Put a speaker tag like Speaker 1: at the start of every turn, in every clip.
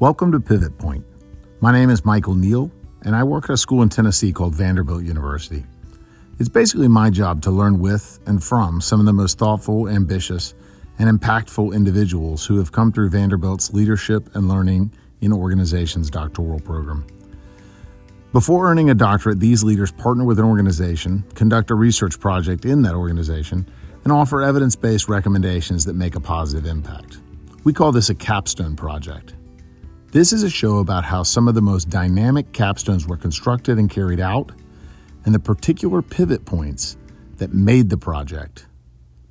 Speaker 1: Welcome to Pivot Point. My name is Michael Neal, and I work at a school in Tennessee called Vanderbilt University. It's basically my job to learn with and from some of the most thoughtful, ambitious, and impactful individuals who have come through Vanderbilt's Leadership and Learning in Organizations doctoral program. Before earning a doctorate, these leaders partner with an organization, conduct a research project in that organization, and offer evidence based recommendations that make a positive impact. We call this a capstone project. This is a show about how some of the most dynamic capstones were constructed and carried out, and the particular pivot points that made the project,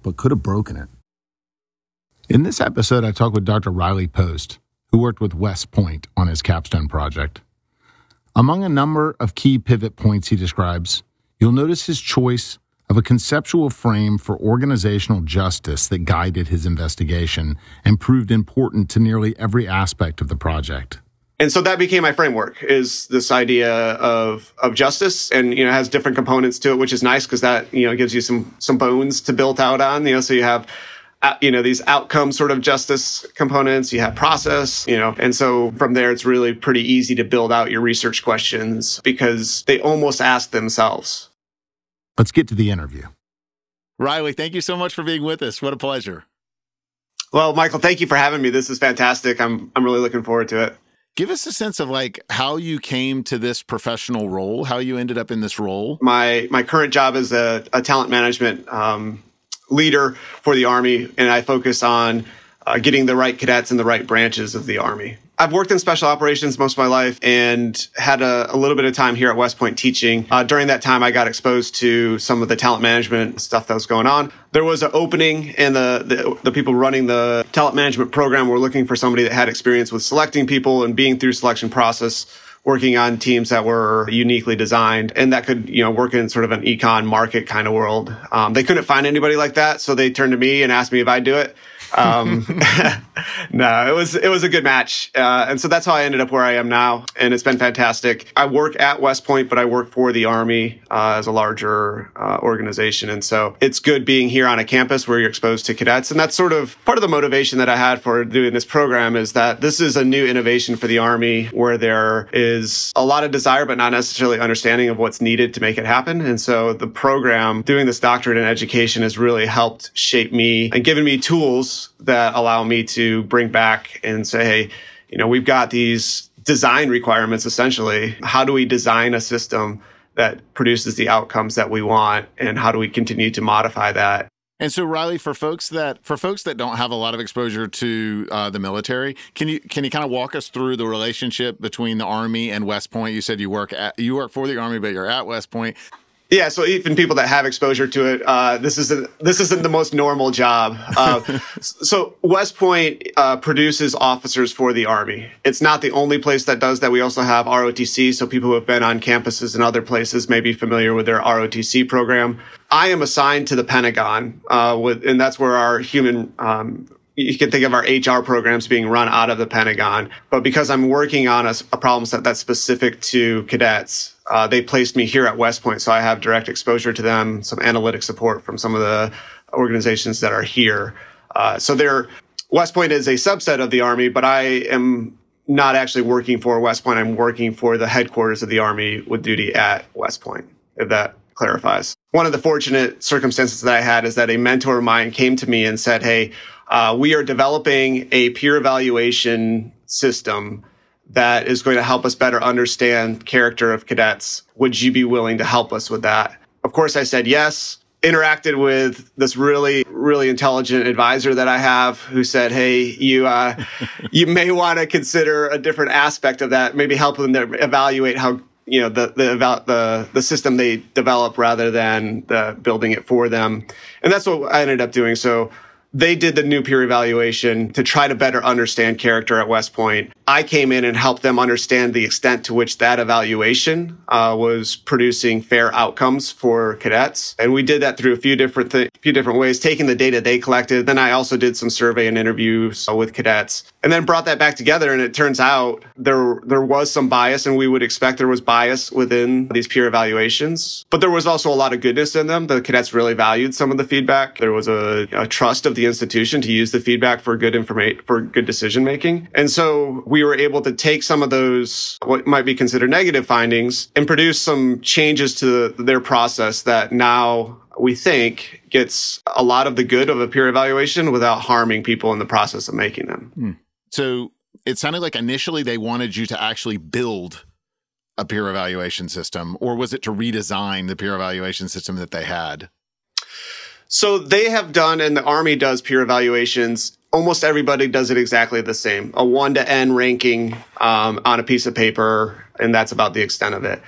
Speaker 1: but could have broken it. In this episode, I talk with Dr. Riley Post, who worked with West Point on his capstone project. Among a number of key pivot points he describes, you'll notice his choice of a conceptual frame for organizational justice that guided his investigation and proved important to nearly every aspect of the project.
Speaker 2: And so that became my framework is this idea of of justice. And you know has different components to it which is nice because that you know gives you some some bones to build out on you know. So you have uh, you know these outcome sort of justice components. You have process you know. And so from there it's really pretty easy to build out your research questions because they almost ask themselves
Speaker 1: Let's get to the interview.
Speaker 3: Riley, thank you so much for being with us. What a pleasure.
Speaker 2: Well, Michael, thank you for having me. This is fantastic. I'm I'm really looking forward to it.
Speaker 3: Give us a sense of like how you came to this professional role, how you ended up in this role.
Speaker 2: My my current job is a, a talent management um, leader for the Army, and I focus on uh, getting the right cadets in the right branches of the Army. I've worked in special operations most of my life and had a, a little bit of time here at West Point teaching. Uh, during that time, I got exposed to some of the talent management stuff that was going on. There was an opening, and the, the, the people running the talent management program were looking for somebody that had experience with selecting people and being through selection process working on teams that were uniquely designed and that could you know work in sort of an econ market kind of world um, they couldn't find anybody like that so they turned to me and asked me if i'd do it um, no, it was it was a good match, uh, and so that's how I ended up where I am now, and it's been fantastic. I work at West Point, but I work for the Army uh, as a larger uh, organization, and so it's good being here on a campus where you're exposed to cadets, and that's sort of part of the motivation that I had for doing this program is that this is a new innovation for the Army where there is a lot of desire, but not necessarily understanding of what's needed to make it happen, and so the program doing this doctorate in education has really helped shape me and given me tools that allow me to bring back and say, hey, you know, we've got these design requirements essentially. How do we design a system that produces the outcomes that we want? And how do we continue to modify that?
Speaker 3: And so, Riley, for folks that for folks that don't have a lot of exposure to uh, the military, can you can you kind of walk us through the relationship between the Army and West Point? You said you work at you work for the Army, but you're at West Point.
Speaker 2: Yeah, so even people that have exposure to it, uh, this isn't this isn't the most normal job. Uh, so West Point uh, produces officers for the Army. It's not the only place that does that. We also have ROTC, so people who have been on campuses and other places may be familiar with their ROTC program. I am assigned to the Pentagon, uh, with, and that's where our human um, you can think of our HR programs being run out of the Pentagon. But because I'm working on a, a problem set that's specific to cadets, uh, they placed me here at West Point. So I have direct exposure to them, some analytic support from some of the organizations that are here. Uh, so they're, West Point is a subset of the Army, but I am not actually working for West Point. I'm working for the headquarters of the Army with duty at West Point, if that clarifies. One of the fortunate circumstances that I had is that a mentor of mine came to me and said, Hey, uh, we are developing a peer evaluation system that is going to help us better understand character of cadets. Would you be willing to help us with that? Of course, I said yes. Interacted with this really, really intelligent advisor that I have, who said, "Hey, you, uh, you may want to consider a different aspect of that. Maybe help them evaluate how you know the the the the system they develop rather than the building it for them." And that's what I ended up doing. So they did the new peer evaluation to try to better understand character at West Point. I came in and helped them understand the extent to which that evaluation uh, was producing fair outcomes for cadets, and we did that through a few different th- few different ways, taking the data they collected. Then I also did some survey and interviews uh, with cadets, and then brought that back together. And it turns out there there was some bias, and we would expect there was bias within these peer evaluations, but there was also a lot of goodness in them. The cadets really valued some of the feedback. There was a, a trust of the institution to use the feedback for good information for good decision making. And so we were able to take some of those what might be considered negative findings and produce some changes to their process that now we think gets a lot of the good of a peer evaluation without harming people in the process of making them.
Speaker 3: Hmm. So it sounded like initially they wanted you to actually build a peer evaluation system, or was it to redesign the peer evaluation system that they had?
Speaker 2: So they have done, and the Army does peer evaluations. Almost everybody does it exactly the same a one to N ranking um, on a piece of paper, and that's about the extent of it.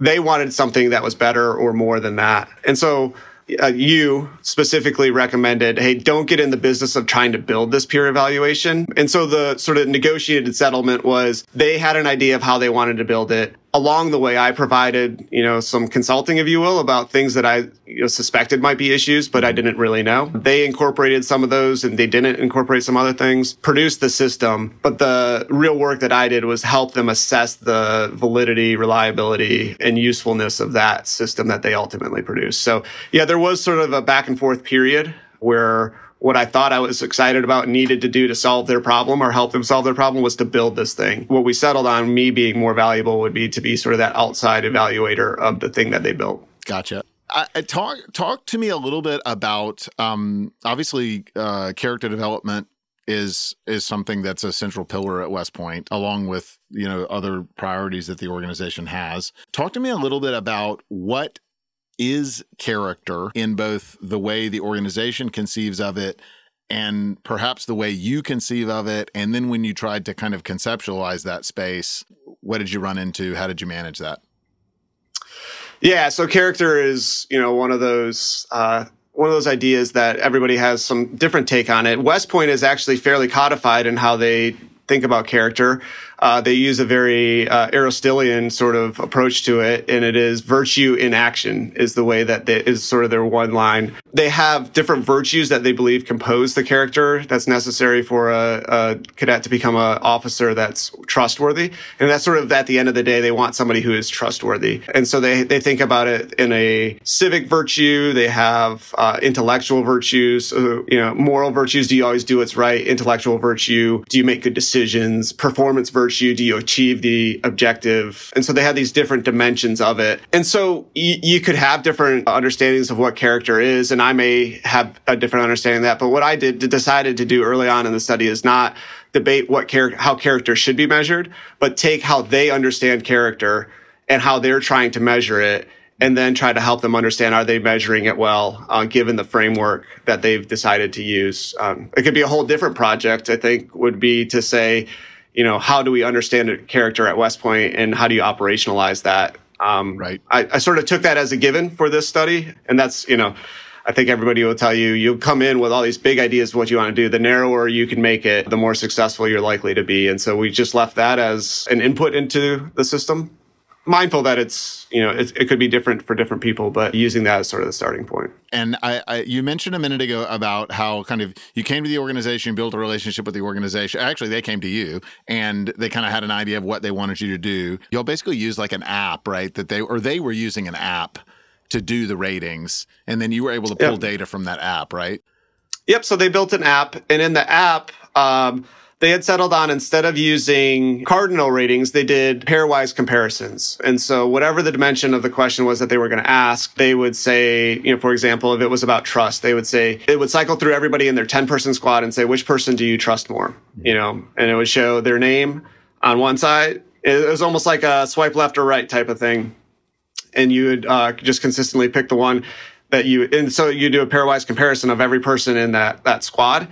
Speaker 2: They wanted something that was better or more than that. And so uh, you specifically recommended, hey, don't get in the business of trying to build this peer evaluation. And so the sort of negotiated settlement was they had an idea of how they wanted to build it along the way, I provided, you know, some consulting, if you will, about things that I you know, suspected might be issues, but I didn't really know. They incorporated some of those and they didn't incorporate some other things, produced the system. But the real work that I did was help them assess the validity, reliability, and usefulness of that system that they ultimately produced. So yeah, there was sort of a back and forth period where what I thought I was excited about needed to do to solve their problem or help them solve their problem was to build this thing. What we settled on, me being more valuable, would be to be sort of that outside evaluator of the thing that they built.
Speaker 3: Gotcha. Talk talk to me a little bit about um, obviously uh, character development is is something that's a central pillar at West Point, along with you know other priorities that the organization has. Talk to me a little bit about what is character in both the way the organization conceives of it and perhaps the way you conceive of it. And then when you tried to kind of conceptualize that space, what did you run into? How did you manage that?
Speaker 2: Yeah, so character is, you know, one of those uh, one of those ideas that everybody has some different take on it. West Point is actually fairly codified in how they think about character. Uh, they use a very uh, Aristotelian sort of approach to it, and it is virtue in action is the way that they, is sort of their one line. They have different virtues that they believe compose the character that's necessary for a, a cadet to become an officer that's trustworthy, and that's sort of at the end of the day they want somebody who is trustworthy, and so they they think about it in a civic virtue. They have uh, intellectual virtues, you know, moral virtues. Do you always do what's right? Intellectual virtue. Do you make good decisions? Performance virtue virtue do you achieve the objective? And so they have these different dimensions of it. And so y- you could have different understandings of what character is, and I may have a different understanding of that. But what I did decided to do early on in the study is not debate what char- how character should be measured, but take how they understand character and how they're trying to measure it and then try to help them understand are they measuring it well uh, given the framework that they've decided to use um, it could be a whole different project i think would be to say you know, how do we understand a character at West Point and how do you operationalize that?
Speaker 3: Um, right.
Speaker 2: I, I sort of took that as a given for this study. And that's, you know, I think everybody will tell you, you'll come in with all these big ideas of what you want to do. The narrower you can make it, the more successful you're likely to be. And so we just left that as an input into the system mindful that it's you know it, it, could be different for different people but using that as sort of the starting point.
Speaker 3: point and I, I, you mentioned a minute ago about how kind of you came to the organization built a relationship with the organization actually they came to you and they kind of had an idea of what they wanted you to do y'all basically used like an app right that they or they were using an app to do the ratings and then you were able to pull yep. data from that app right
Speaker 2: yep so they built an app and in the app um, they had settled on instead of using cardinal ratings, they did pairwise comparisons. And so whatever the dimension of the question was that they were going to ask, they would say, you know, for example, if it was about trust, they would say, it would cycle through everybody in their 10 person squad and say, which person do you trust more? You know, and it would show their name on one side. It was almost like a swipe left or right type of thing. And you would uh, just consistently pick the one that you, and so you do a pairwise comparison of every person in that, that squad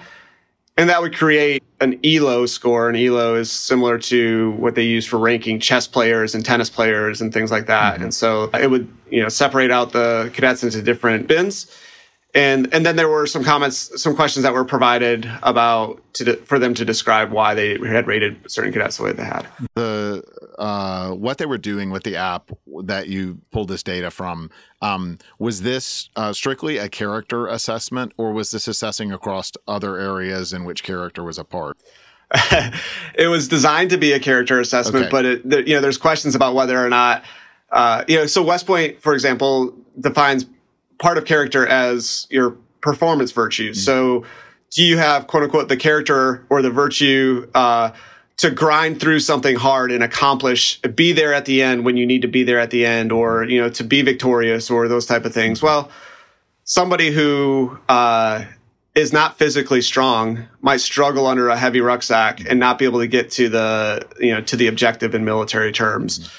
Speaker 2: and that would create an ELO score. And ELO is similar to what they use for ranking chess players and tennis players and things like that. Mm-hmm. And so it would, you know, separate out the cadets into different bins and and then there were some comments, some questions that were provided about to for them to describe why they had rated certain cadets the way they had.
Speaker 3: The uh, what they were doing with the app that you pulled this data from um, was this uh, strictly a character assessment, or was this assessing across other areas in which character was a part?
Speaker 2: it was designed to be a character assessment, okay. but it, you know, there's questions about whether or not, uh, you know, so West Point, for example, defines part of character as your performance virtue. Mm-hmm. So do you have quote unquote the character or the virtue uh, to grind through something hard and accomplish be there at the end when you need to be there at the end or you know to be victorious or those type of things? Well somebody who uh, is not physically strong might struggle under a heavy rucksack and not be able to get to the you know to the objective in military terms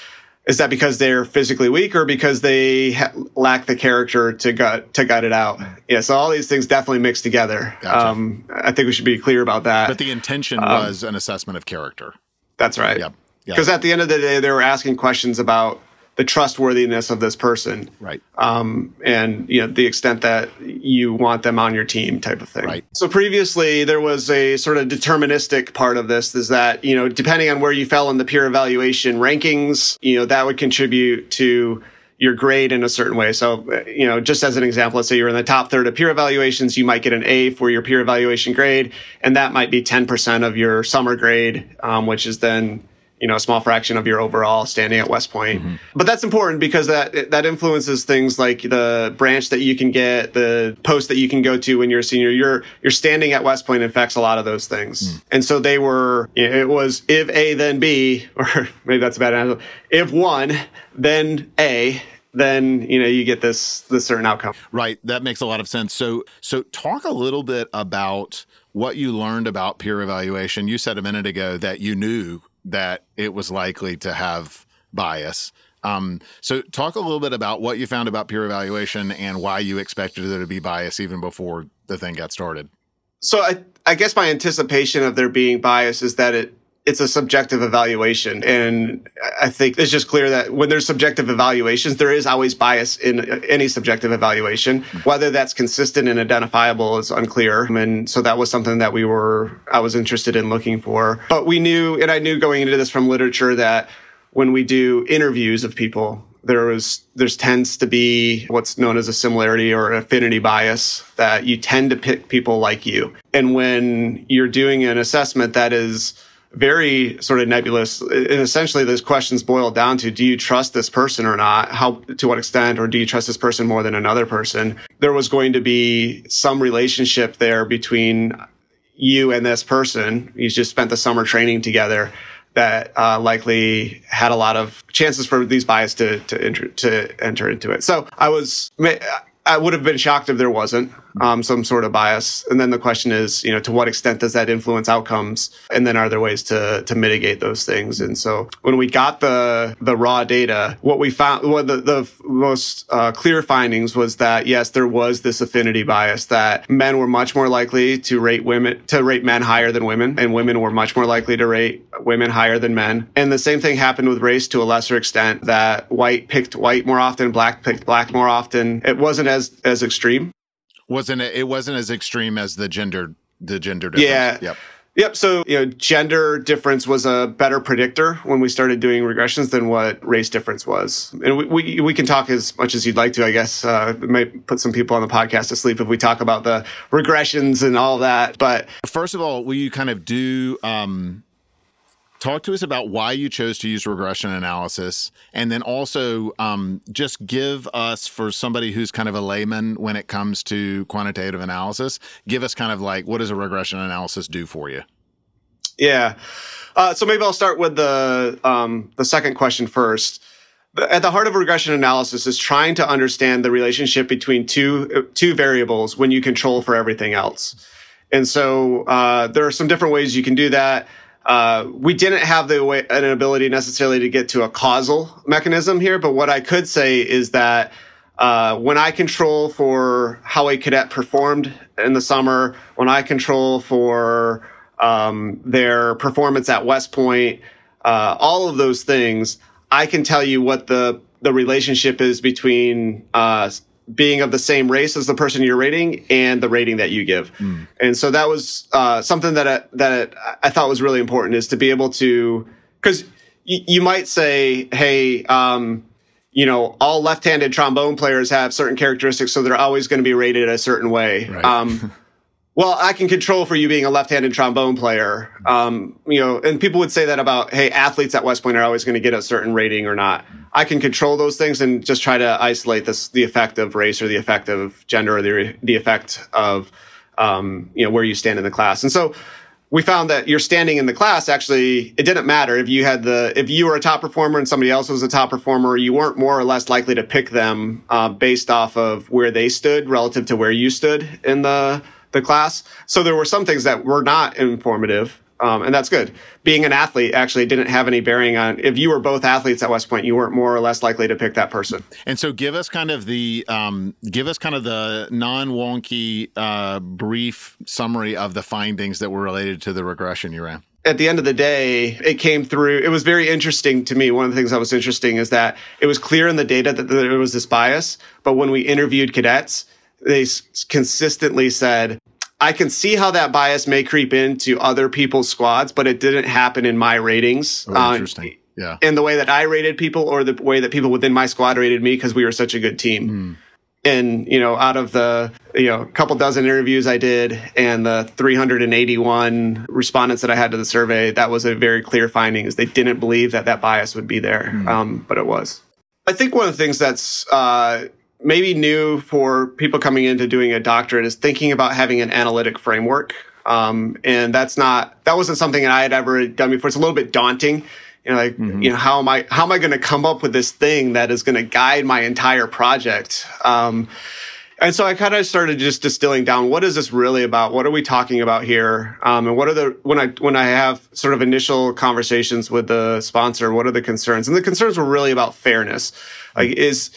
Speaker 2: is that because they're physically weak or because they ha- lack the character to gut to gut it out? Yeah, so all these things definitely mix together. Gotcha. Um, I think we should be clear about that.
Speaker 3: But the intention um, was an assessment of character.
Speaker 2: That's right. Yep. Because at the end of the day, they were asking questions about the trustworthiness of this person,
Speaker 3: right?
Speaker 2: Um, and you know the extent that you want them on your team, type of thing.
Speaker 3: Right.
Speaker 2: So previously, there was a sort of deterministic part of this, is that you know depending on where you fell in the peer evaluation rankings, you know that would contribute to your grade in a certain way. So, you know, just as an example, let's say you're in the top third of peer evaluations, you might get an A for your peer evaluation grade, and that might be 10% of your summer grade, um, which is then you know a small fraction of your overall standing at West Point. Mm-hmm. But that's important because that that influences things like the branch that you can get, the post that you can go to when you're a senior. Your your standing at West Point affects a lot of those things. Mm. And so they were it was if A then B or maybe that's a bad answer. If one then A then you know you get this this certain outcome.
Speaker 3: Right, that makes a lot of sense. So so talk a little bit about what you learned about peer evaluation. You said a minute ago that you knew that it was likely to have bias. Um, so, talk a little bit about what you found about peer evaluation and why you expected there to be bias even before the thing got started.
Speaker 2: So, I, I guess my anticipation of there being bias is that it it's a subjective evaluation. And I think it's just clear that when there's subjective evaluations, there is always bias in any subjective evaluation. Whether that's consistent and identifiable is unclear. And so that was something that we were, I was interested in looking for. But we knew, and I knew going into this from literature that when we do interviews of people, there was there's tends to be what's known as a similarity or affinity bias that you tend to pick people like you and when you're doing an assessment that is very sort of nebulous. And essentially, those questions boil down to: Do you trust this person or not? How to what extent, or do you trust this person more than another person? There was going to be some relationship there between you and this person. You just spent the summer training together. That uh, likely had a lot of chances for these bias to to enter, to enter into it. So I was I would have been shocked if there wasn't um, some sort of bias. And then the question is, you know, to what extent does that influence outcomes? And then are there ways to to mitigate those things? And so when we got the the raw data, what we found, what the, the most uh, clear findings was that yes, there was this affinity bias that men were much more likely to rate women to rate men higher than women, and women were much more likely to rate women higher than men. And the same thing happened with race to a lesser extent. That white picked white more often, black picked black more often. It wasn't as as extreme
Speaker 3: wasn't it, it wasn't as extreme as the gender the gender difference.
Speaker 2: Yeah.
Speaker 3: Yep.
Speaker 2: Yep. So, you know, gender difference was a better predictor when we started doing regressions than what race difference was. And we, we, we can talk as much as you'd like to, I guess. Uh, it might put some people on the podcast to sleep if we talk about the regressions and all that. But
Speaker 3: first of all, will you kind of do um, talk to us about why you chose to use regression analysis and then also um, just give us for somebody who's kind of a layman when it comes to quantitative analysis give us kind of like what does a regression analysis do for you?
Speaker 2: Yeah. Uh, so maybe i'll start with the um, the second question first. At the heart of regression analysis is trying to understand the relationship between two two variables when you control for everything else. And so uh, there are some different ways you can do that uh, we didn't have the way, an ability necessarily to get to a causal mechanism here, but what I could say is that uh, when I control for how a cadet performed in the summer, when I control for um, their performance at West Point, uh, all of those things, I can tell you what the the relationship is between uh, being of the same race as the person you're rating and the rating that you give. Mm. And so that was uh, something that I, that I thought was really important is to be able to because y- you might say, hey. Um, you know, all left-handed trombone players have certain characteristics, so they're always going to be rated a certain way. Right. Um, well, I can control for you being a left-handed trombone player. Um, you know, and people would say that about, hey, athletes at West Point are always going to get a certain rating or not. I can control those things and just try to isolate this, the effect of race or the effect of gender or the, the effect of um, you know, where you stand in the class. And so we found that your standing in the class actually it didn't matter if you had the if you were a top performer and somebody else was a top performer you weren't more or less likely to pick them uh, based off of where they stood relative to where you stood in the the class so there were some things that were not informative um, and that's good. Being an athlete actually didn't have any bearing on if you were both athletes at West Point, you weren't more or less likely to pick that person.
Speaker 3: And so, give us kind of the um, give us kind of the non wonky uh, brief summary of the findings that were related to the regression you ran
Speaker 2: at the end of the day, it came through. It was very interesting to me. One of the things that was interesting is that it was clear in the data that there was this bias. But when we interviewed cadets, they consistently said, I can see how that bias may creep into other people's squads, but it didn't happen in my ratings.
Speaker 3: Oh, uh, interesting. Uh, yeah.
Speaker 2: In the way that I rated people or the way that people within my squad rated me because we were such a good team. Mm. And, you know, out of the, you know, couple dozen interviews I did and the 381 respondents that I had to the survey, that was a very clear finding is they didn't believe that that bias would be there. Mm. Um, but it was. I think one of the things that's uh, maybe new for people coming into doing a doctorate is thinking about having an analytic framework. Um, and that's not that wasn't something that I had ever done before. It's a little bit daunting. You know, like mm-hmm. you know, how am I how am I going to come up with this thing that is going to guide my entire project? Um, and so I kind of started just distilling down what is this really about? What are we talking about here? Um, and what are the when I when I have sort of initial conversations with the sponsor, what are the concerns? And the concerns were really about fairness. Like is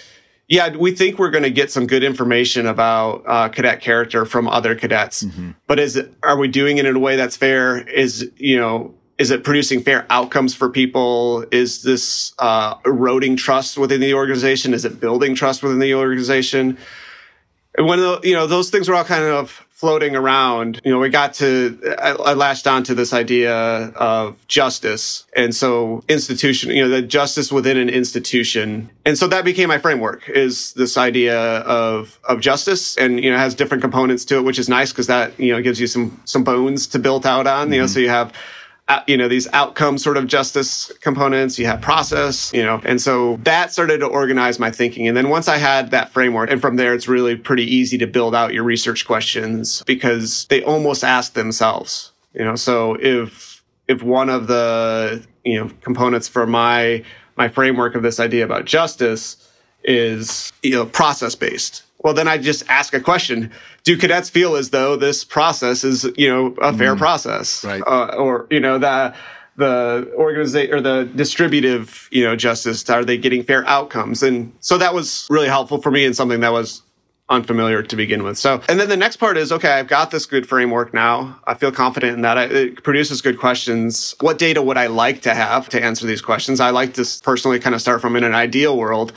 Speaker 2: yeah, we think we're going to get some good information about uh, cadet character from other cadets. Mm-hmm. But is it, are we doing it in a way that's fair? Is you know is it producing fair outcomes for people? Is this uh, eroding trust within the organization? Is it building trust within the organization? And when you know those things are all kind of floating around, you know, we got to, I, I, latched onto this idea of justice. And so institution, you know, the justice within an institution. And so that became my framework is this idea of, of justice and, you know, has different components to it, which is nice because that, you know, gives you some, some bones to build out on, mm-hmm. you know, mm-hmm. so you have, Uh, you know these outcome sort of justice components. You have process you know and so that started to organize my thinking. And then once i had that framework and from there it's really pretty easy to build out your research questions because they almost ask themselves you know. So if if one of the you know components for my my framework of this idea about justice is you know process based well then i just ask a question. Do cadets feel as though this process is you know a fair mm, process?
Speaker 3: Right.
Speaker 2: Uh, or you know the the organization or the distributive you know justice are they getting fair outcomes? And so that was really helpful for me and something that was unfamiliar to begin with. So and then the next part is okay i've got this good framework now. I feel confident in that. It produces good questions. What data would i like to have to answer these questions? I like to personally kind of start from in an ideal world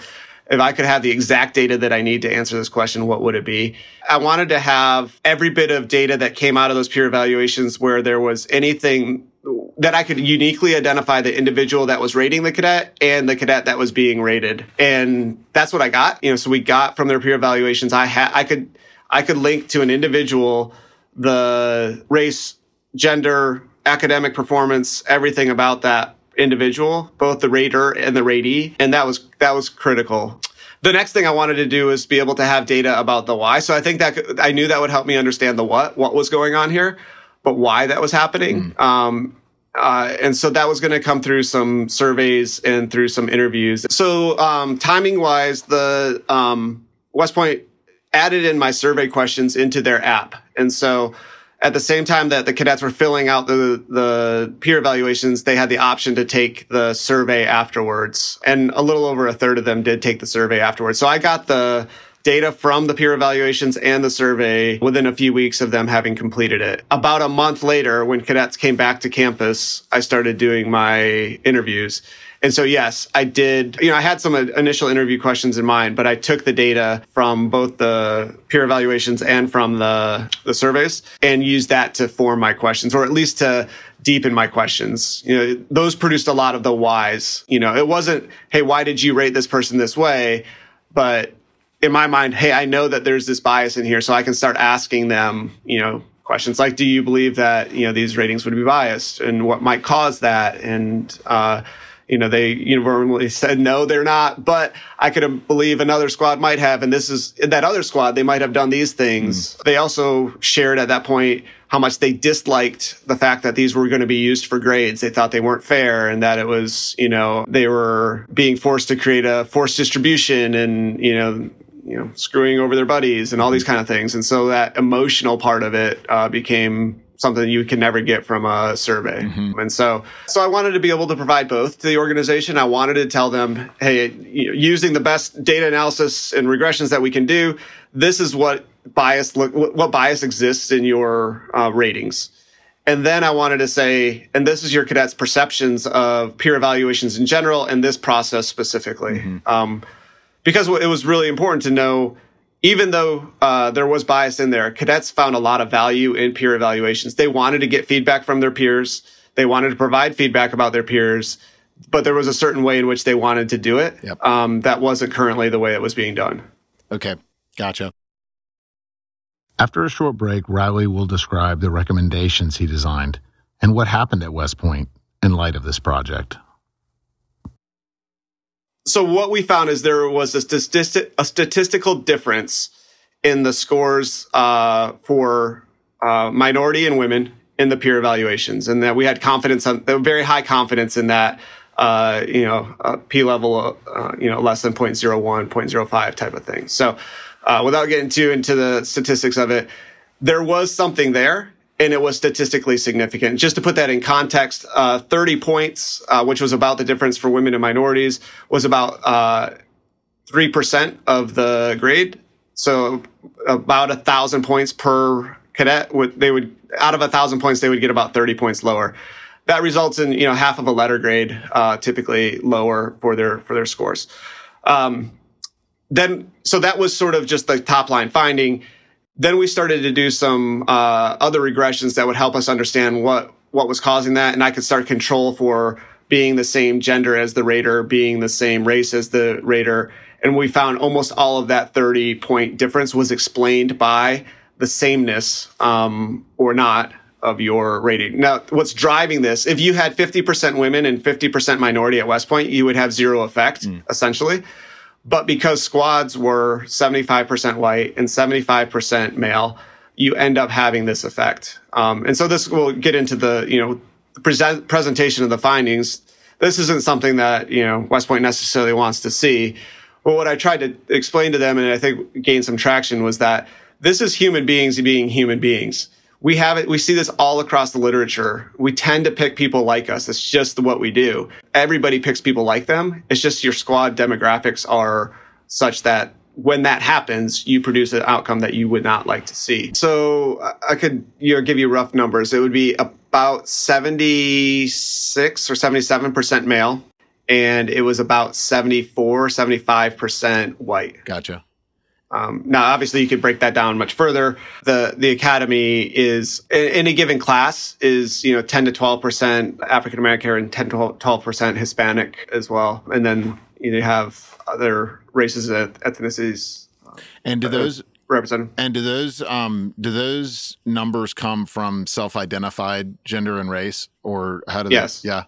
Speaker 2: if I could have the exact data that I need to answer this question, what would it be? I wanted to have every bit of data that came out of those peer evaluations where there was anything that I could uniquely identify the individual that was rating the cadet and the cadet that was being rated. And that's what I got. You know, so we got from their peer evaluations, I had, I could, I could link to an individual, the race, gender, academic performance, everything about that individual, both the rater and the ratee, and that was that was critical. The next thing I wanted to do is be able to have data about the why. So I think that I knew that would help me understand the what, what was going on here, but why that was happening. Mm. Um, uh, and so that was going to come through some surveys and through some interviews. So um, timing wise, the um, West Point added in my survey questions into their app, and so at the same time that the cadets were filling out the, the peer evaluations, they had the option to take the survey afterwards. And a little over a third of them did take the survey afterwards. So I got the data from the peer evaluations and the survey within a few weeks of them having completed it. About a month later, when cadets came back to campus, I started doing my interviews. And so, yes, I did. You know, I had some initial interview questions in mind, but I took the data from both the peer evaluations and from the, the surveys and used that to form my questions, or at least to deepen my questions. You know, those produced a lot of the whys. You know, it wasn't, hey, why did you rate this person this way? But in my mind, hey, I know that there's this bias in here, so I can start asking them, you know, questions like, do you believe that, you know, these ratings would be biased and what might cause that? And, uh, you know, they uniformly said no, they're not. But I could believe another squad might have, and this is that other squad. They might have done these things. Mm. They also shared at that point how much they disliked the fact that these were going to be used for grades. They thought they weren't fair, and that it was, you know, they were being forced to create a forced distribution, and you know. You know, screwing over their buddies and all these kind of things, and so that emotional part of it uh, became something you can never get from a survey. Mm-hmm. And so, so I wanted to be able to provide both to the organization. I wanted to tell them, hey, using the best data analysis and regressions that we can do, this is what bias look, what bias exists in your uh, ratings. And then I wanted to say, and this is your cadets' perceptions of peer evaluations in general and this process specifically. Mm-hmm. Um, because it was really important to know even though uh, there was bias in there, cadets found a lot of value in peer evaluations. They wanted to get feedback from their peers. They wanted to provide feedback about their peers, but there was a certain way in which they wanted to do it. Yep. Um, that wasn't currently the way it was being done.
Speaker 3: Okay, gotcha.
Speaker 1: After a short break, Riley will describe the recommendations he designed and what happened at West Point in light of this project
Speaker 2: so what we found is there was a, a statistical difference in the scores uh, for uh, minority and women in the peer evaluations, and that we had confidence on very high confidence in that. Uh, you know, p level, uh, you know, less than 0.01, 0.05 type of thing. So, uh, without getting too into the statistics of it, there was something there and it was statistically significant. Just to put that in context, uh, 30 points, uh, which was about the difference for women and minorities, was about uh, 3% of the grade. So about a thousand points per cadet. Would, they would, out of a thousand points, they would get about 30 points lower. That results in, you know, half of a letter grade, uh, typically lower for their, for their scores. Um, then, so that was sort of just the top line finding then we started to do some uh, other regressions that would help us understand what what was causing that, and I could start control for being the same gender as the rater, being the same race as the rater, and we found almost all of that thirty point difference was explained by the sameness um, or not of your rating. Now, what's driving this? If you had 50% women and 50% minority at West Point, you would have zero effect, mm. essentially. But because squads were 75% white and 75% male, you end up having this effect. Um, and so this will get into the, you know, present, presentation of the findings. This isn't something that, you know, West Point necessarily wants to see. But what I tried to explain to them, and I think gained some traction, was that this is human beings being human beings we have it we see this all across the literature. We tend to pick people like us. It's just what we do. Everybody picks people like them. It's just your squad demographics are such that when that happens you produce an outcome that you would not like to see. So i could you know, give you rough numbers. It would be about 76 or 77% male and it was about 74 75% white.
Speaker 3: Gotcha
Speaker 2: um, now, obviously, you could break that down much further. The the academy is in a given class is you know ten to twelve percent African American and ten to twelve percent Hispanic as well, and then you have other races and ethnicities.
Speaker 3: And do those
Speaker 2: represented?
Speaker 3: And do those um, do those numbers come from self-identified gender and race, or how do?
Speaker 2: Yes.
Speaker 3: They, yeah.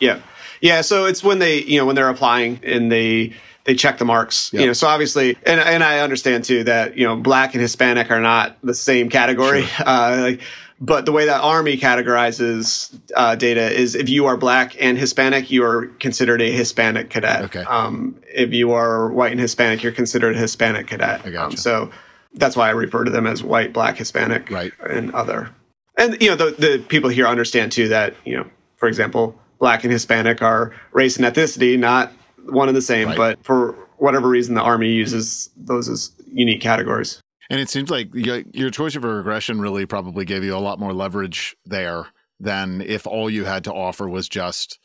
Speaker 2: Yeah. Yeah. So it's when they you know when they're applying and they they check the marks. Yep. You know, so obviously, and and I understand too that you know black and Hispanic are not the same category. Sure. Uh, like, but the way that Army categorizes uh, data is if you are black and Hispanic, you are considered a Hispanic cadet.
Speaker 3: Okay.
Speaker 2: Um, if you are white and Hispanic, you're considered a Hispanic cadet.
Speaker 3: I gotcha. Um,
Speaker 2: so that's why I refer to them as white, black, Hispanic,
Speaker 3: right.
Speaker 2: and other. And you know, the the people here understand too that you know, for example, black and Hispanic are race and ethnicity, not one and the same, right. but for whatever reason, the Army uses those as unique categories.
Speaker 3: And it seems like your choice of a regression really probably gave you a lot more leverage there than if all you had to offer was just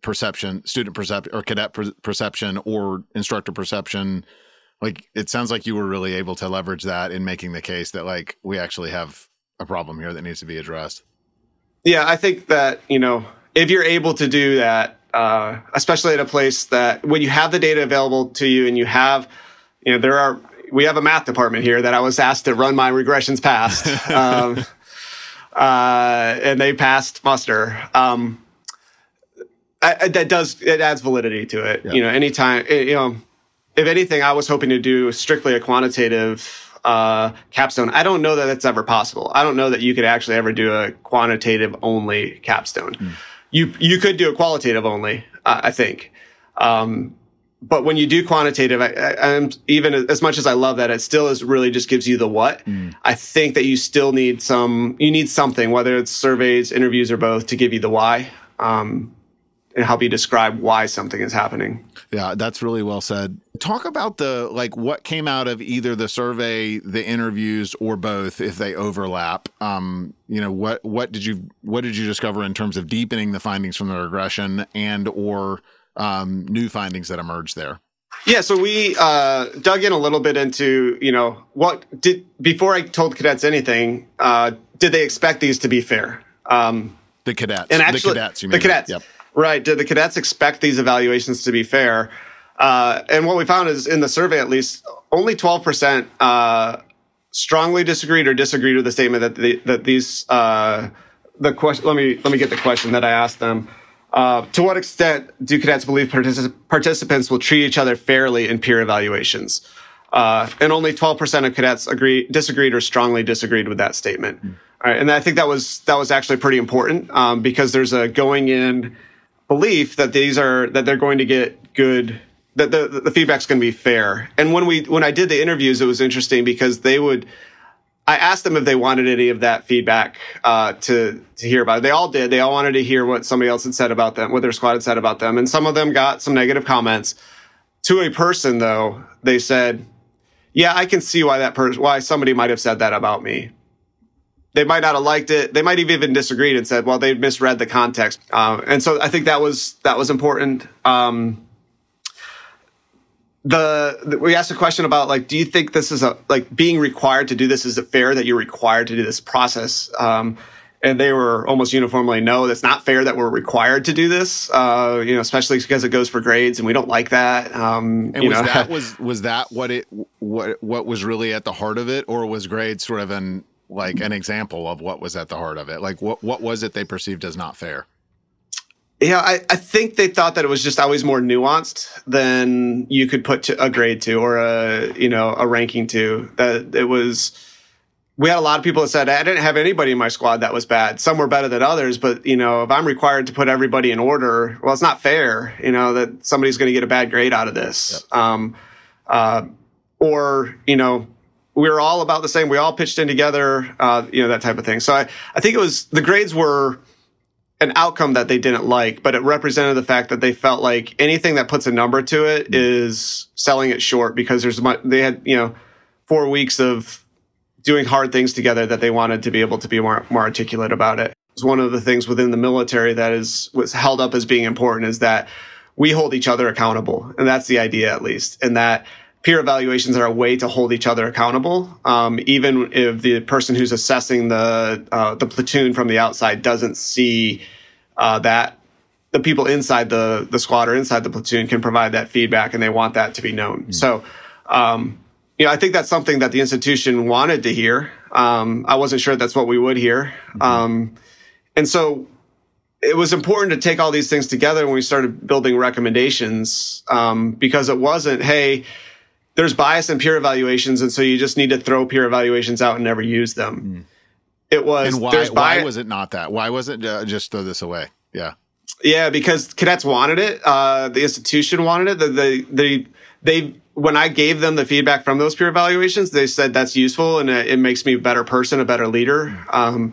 Speaker 3: perception, student perception, or cadet per- perception, or instructor perception. Like it sounds like you were really able to leverage that in making the case that like we actually have a problem here that needs to be addressed.
Speaker 2: Yeah, I think that you know if you're able to do that, uh, especially at a place that when you have the data available to you and you have, you know, there are, we have a math department here that I was asked to run my regressions past. um, uh, and they passed muster. Um, I, that does it adds validity to it. Yeah. You know, anytime you know, if anything, I was hoping to do strictly a quantitative uh, capstone. I don't know that that's ever possible. I don't know that you could actually ever do a quantitative only capstone. Mm. You you could do a qualitative only. Uh, I think. Um, but when you do quantitative, I, I, even as much as I love that, it still is really just gives you the what. Mm. I think that you still need some, you need something, whether it's surveys, interviews, or both, to give you the why. Um, and help you describe why something is happening.
Speaker 3: Yeah, that's really well said. Talk about the like what came out of either the survey, the interviews, or both, if they overlap. Um, you know, what what did you what did you discover in terms of deepening the findings from the regression and or um, new findings that emerged there?
Speaker 2: Yeah, so we uh, dug in a little bit into you know what did before I told cadets anything, uh, did they expect these to be fair? Um,
Speaker 3: the cadets,
Speaker 2: and actually,
Speaker 3: the cadets, you mean
Speaker 2: the cadets. Yep. Right. Did the cadets expect these evaluations to be fair? Uh, and what we found is in the survey, at least, only 12% uh, strongly disagreed or disagreed with the statement that the, that these uh, the question. Let me let me get the question that I asked them. Uh, to what extent do cadets believe particip- participants will treat each other fairly in peer evaluations? Uh, and only 12% of cadets agree, disagreed or strongly disagreed with that statement. Mm. All right, and I think that was that was actually pretty important um, because there's a going in belief that these are that they're going to get good that the the feedback's going to be fair. And when we when I did the interviews, it was interesting because they would. I asked them if they wanted any of that feedback uh, to to hear about it. They all did. They all wanted to hear what somebody else had said about them, what their squad had said about them, and some of them got some negative comments. To a person, though, they said, "Yeah, I can see why that person, why somebody might have said that about me." They might not have liked it. They might have even disagreed and said, "Well, they misread the context." Uh, and so I think that was that was important. Um, the, the, we asked a question about like, do you think this is a like being required to do this? Is it fair that you're required to do this process? Um, and they were almost uniformly no. That's not fair that we're required to do this. Uh, you know, especially because it goes for grades, and we don't like that. Um,
Speaker 3: and was know. that was was that what it what what was really at the heart of it, or was grades sort of an like an example of what was at the heart of it? Like what what was it they perceived as not fair?
Speaker 2: Yeah, I, I think they thought that it was just always more nuanced than you could put to a grade to or a you know a ranking to. That it was. We had a lot of people that said I didn't have anybody in my squad that was bad. Some were better than others, but you know if I'm required to put everybody in order, well, it's not fair. You know that somebody's going to get a bad grade out of this. Yep. Um, uh, or you know we were all about the same. We all pitched in together, uh, you know, that type of thing. So I, I think it was the grades were an outcome that they didn't like, but it represented the fact that they felt like anything that puts a number to it is selling it short because there's much, they had, you know, four weeks of doing hard things together that they wanted to be able to be more, more articulate about it. It's one of the things within the military that is was held up as being important is that we hold each other accountable. And that's the idea, at least. And that peer evaluations are a way to hold each other accountable, um, even if the person who's assessing the uh, the platoon from the outside doesn't see uh, that the people inside the the squad or inside the platoon can provide that feedback, and they want that to be known. Mm-hmm. So, um, you know, I think that's something that the institution wanted to hear. Um, I wasn't sure that's what we would hear, mm-hmm. Um, and so it was important to take all these things together when we started building recommendations um, because it wasn't, hey there's bias in peer evaluations, and so you just need to throw peer evaluations out and never use them. Mm. It was.
Speaker 3: And why, why was it not that? Why was it uh, just throw this away? Yeah.
Speaker 2: Yeah, because cadets wanted it. Uh, the institution wanted it. The, the, the, they, when I gave them the feedback from those peer evaluations, they said that's useful and it, it makes me a better person, a better leader. Hmm. Um,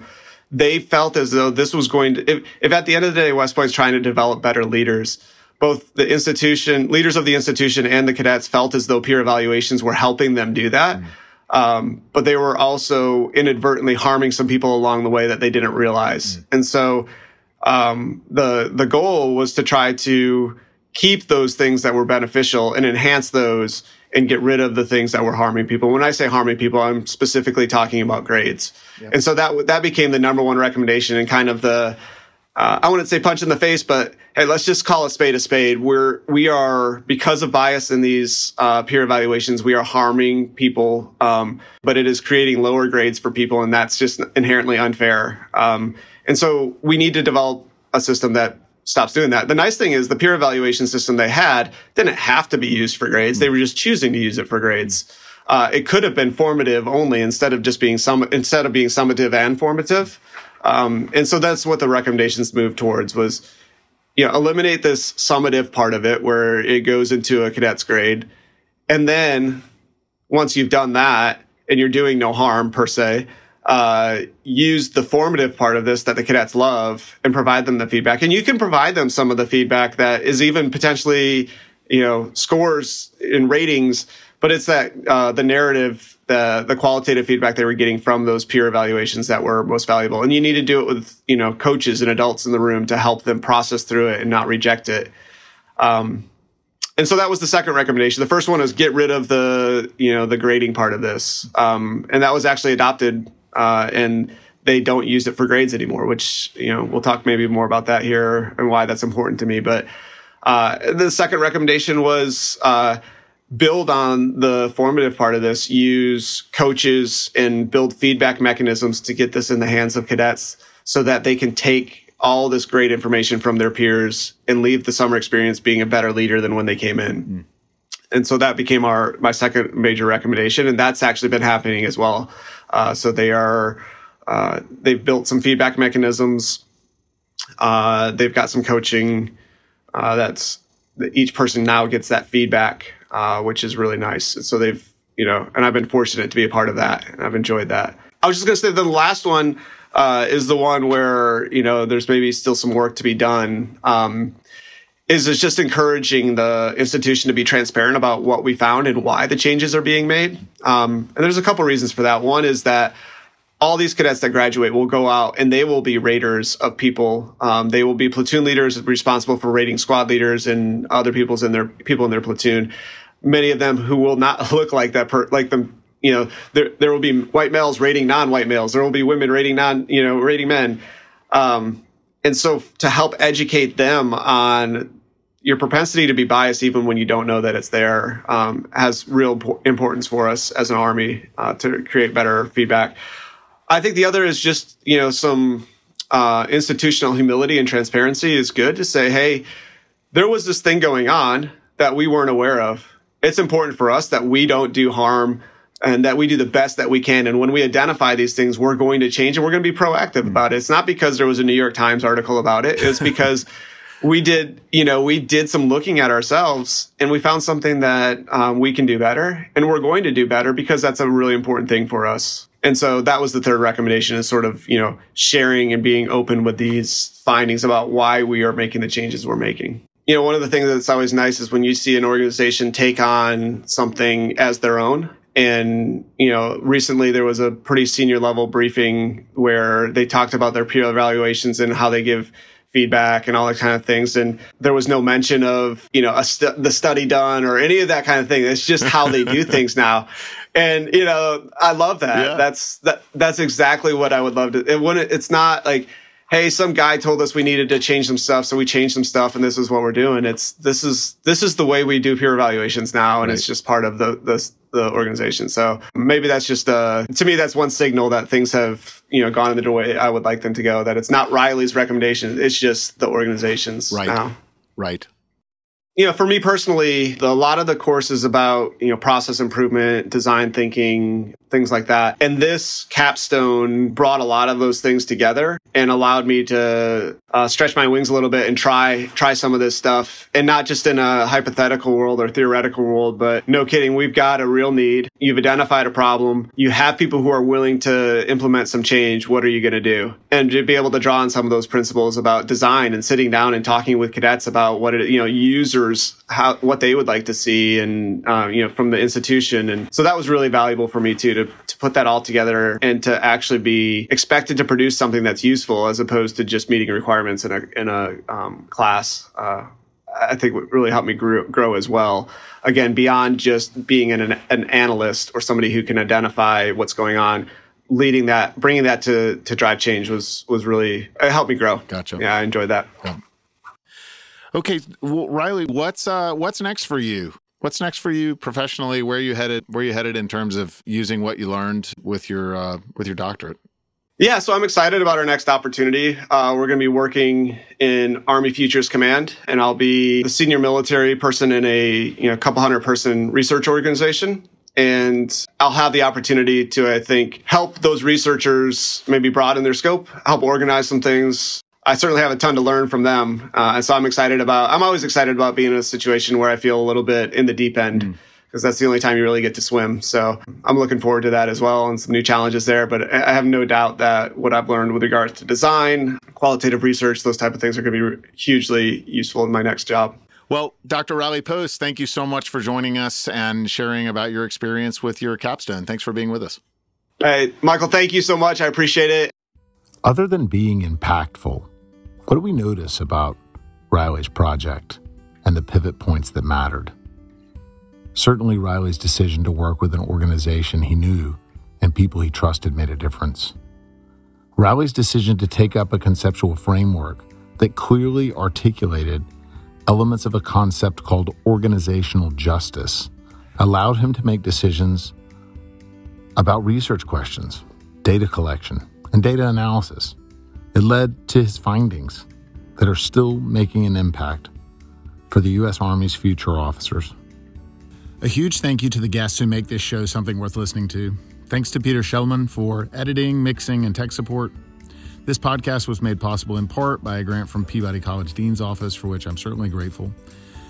Speaker 2: they felt as though this was going to, if, if at the end of the day, West Point's trying to develop better leaders, both the institution, leaders of the institution and the cadets felt as though peer evaluations were helping them do that. Mm. Um, but they were also inadvertently harming some people along the way that they didn't realize. Mm. And so, um, the, the goal was to try to keep those things that were beneficial and enhance those and get rid of the things that were harming people. When I say harming people, I'm specifically talking about grades. Yep. And so that, that became the number one recommendation and kind of the, uh, I wouldn't say punch in the face, but hey, let's just call a spade a spade. We're we are because of bias in these uh, peer evaluations, we are harming people, um, but it is creating lower grades for people, and that's just inherently unfair. Um, and so we need to develop a system that stops doing that. The nice thing is the peer evaluation system they had didn't have to be used for grades. They were just choosing to use it for grades. Uh, it could have been formative only instead of just being some instead of being summative and formative. Um, and so that's what the recommendations moved towards was, you know, eliminate this summative part of it where it goes into a cadet's grade. And then once you've done that and you're doing no harm per se, uh, use the formative part of this that the cadets love and provide them the feedback. And you can provide them some of the feedback that is even potentially, you know, scores and ratings, but it's that uh, the narrative, the the qualitative feedback they were getting from those peer evaluations that were most valuable. And you need to do it with you know coaches and adults in the room to help them process through it and not reject it. Um, and so that was the second recommendation. The first one was get rid of the you know the grading part of this, um, and that was actually adopted uh, and they don't use it for grades anymore. Which you know we'll talk maybe more about that here and why that's important to me. But uh, the second recommendation was uh, build on the formative part of this. Use coaches and build feedback mechanisms to get this in the hands of cadets so that they can take all this great information from their peers and leave the summer experience being a better leader than when they came in. Mm. And so that became our my second major recommendation, and that's actually been happening as well. Uh, so they are uh, they've built some feedback mechanisms. Uh, they've got some coaching uh, that's each person now gets that feedback, uh, which is really nice. And so they've you know, and I've been fortunate to be a part of that, and I've enjoyed that. I was just to say the last one uh, is the one where you know there's maybe still some work to be done. Um, is is just encouraging the institution to be transparent about what we found and why the changes are being made. Um, and there's a couple reasons for that. One is that all these cadets that graduate will go out and they will be raters of people. Um, they will be platoon leaders responsible for rating squad leaders and other people's in their people in their platoon. Many of them who will not look like that, per, like them. You know, there there will be white males rating non-white males. There will be women rating non, you know, rating men. Um, and so to help educate them on your propensity to be biased, even when you don't know that it's there, um, has real importance for us as an army uh, to create better feedback. I think the other is just you know some uh, institutional humility and transparency is good to say, hey, there was this thing going on that we weren't aware of. It's important for us that we don't do harm and that we do the best that we can. And when we identify these things, we're going to change and we're going to be proactive mm-hmm. about it. It's not because there was a New York Times article about it. It's because we did, you know, we did some looking at ourselves and we found something that um, we can do better and we're going to do better because that's a really important thing for us. And so that was the third recommendation is sort of, you know, sharing and being open with these findings about why we are making the changes we're making. You know, one of the things that's always nice is when you see an organization take on something as their own. And, you know, recently there was a pretty senior level briefing where they talked about their peer evaluations and how they give feedback and all that kind of things. And there was no mention of, you know, st- the study done or any of that kind of thing. It's just how they do things now. And, you know, I love that. Yeah. That's, that, that's exactly what I would love to, it wouldn't, it's not like, hey, some guy told us we needed to change some stuff, so we changed some stuff, and this is what we're doing. It's this is this is the way we do peer evaluations now, and right. it's just part of the the the organization. So maybe that's just uh to me that's one signal that things have you know gone in the way I would like them to go. That it's not Riley's recommendation; it's just the organization's
Speaker 3: right.
Speaker 2: now.
Speaker 3: Right
Speaker 2: you know, for me personally, the, a lot of the course is about, you know, process improvement, design thinking, things like that. And this capstone brought a lot of those things together and allowed me to uh, stretch my wings a little bit and try try some of this stuff. And not just in a hypothetical world or theoretical world but no kidding we've got a real need. You've identified a problem. You have people who are willing to implement some change. What are you going to do? And to be able to draw on some of those principles about design and sitting down and talking with cadets about what it you know users how what they would like to see and uh, you know from the institution. And so that was really valuable for me too to, to put that all together and to actually be expected to produce something that's useful as opposed to just meeting requirements in a in a um, class. Uh, I think would really helped me grow, grow as well. Again, beyond just being an, an analyst or somebody who can identify what's going on, leading that, bringing that to to drive change was was really it helped me grow.
Speaker 3: Gotcha.
Speaker 2: Yeah, I enjoyed that. Yeah.
Speaker 3: Okay, well, Riley, what's uh, what's next for you? What's next for you professionally? Where are you headed? Where are you headed in terms of using what you learned with your uh, with your doctorate?
Speaker 2: Yeah, so I'm excited about our next opportunity. Uh, we're going to be working in Army Futures Command, and I'll be the senior military person in a you know couple hundred person research organization. And I'll have the opportunity to, I think, help those researchers maybe broaden their scope, help organize some things. I certainly have a ton to learn from them, uh, and so I'm excited about. I'm always excited about being in a situation where I feel a little bit in the deep end. Mm because that's the only time you really get to swim. So I'm looking forward to that as well and some new challenges there. But I have no doubt that what I've learned with regards to design, qualitative research, those type of things are going to be hugely useful in my next job.
Speaker 4: Well, Dr. Riley Post, thank you so much for joining us and sharing about your experience with your capstone. Thanks for being with us.
Speaker 2: Hey, Michael, thank you so much. I appreciate it.
Speaker 3: Other than being impactful, what do we notice about Riley's project and the pivot points that mattered? Certainly, Riley's decision to work with an organization he knew and people he trusted made a difference. Riley's decision to take up a conceptual framework that clearly articulated elements of a concept called organizational justice allowed him to make decisions about research questions, data collection, and data analysis. It led to his findings that are still making an impact for the U.S. Army's future officers. A huge thank you to the guests who make this show something worth listening to. Thanks to Peter Shellman for editing, mixing, and tech support. This podcast was made possible in part by a grant from Peabody College Dean's Office, for which I'm certainly grateful.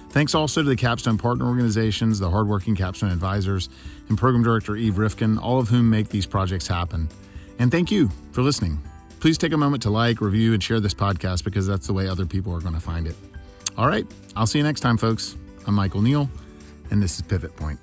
Speaker 3: Thanks also to the Capstone partner organizations, the hardworking Capstone advisors, and Program Director Eve Rifkin, all of whom make these projects happen. And thank you for listening. Please take a moment to like, review, and share this podcast because that's the way other people are going to find it. All right, I'll see you next time, folks. I'm Michael Neal and this is Pivot Point.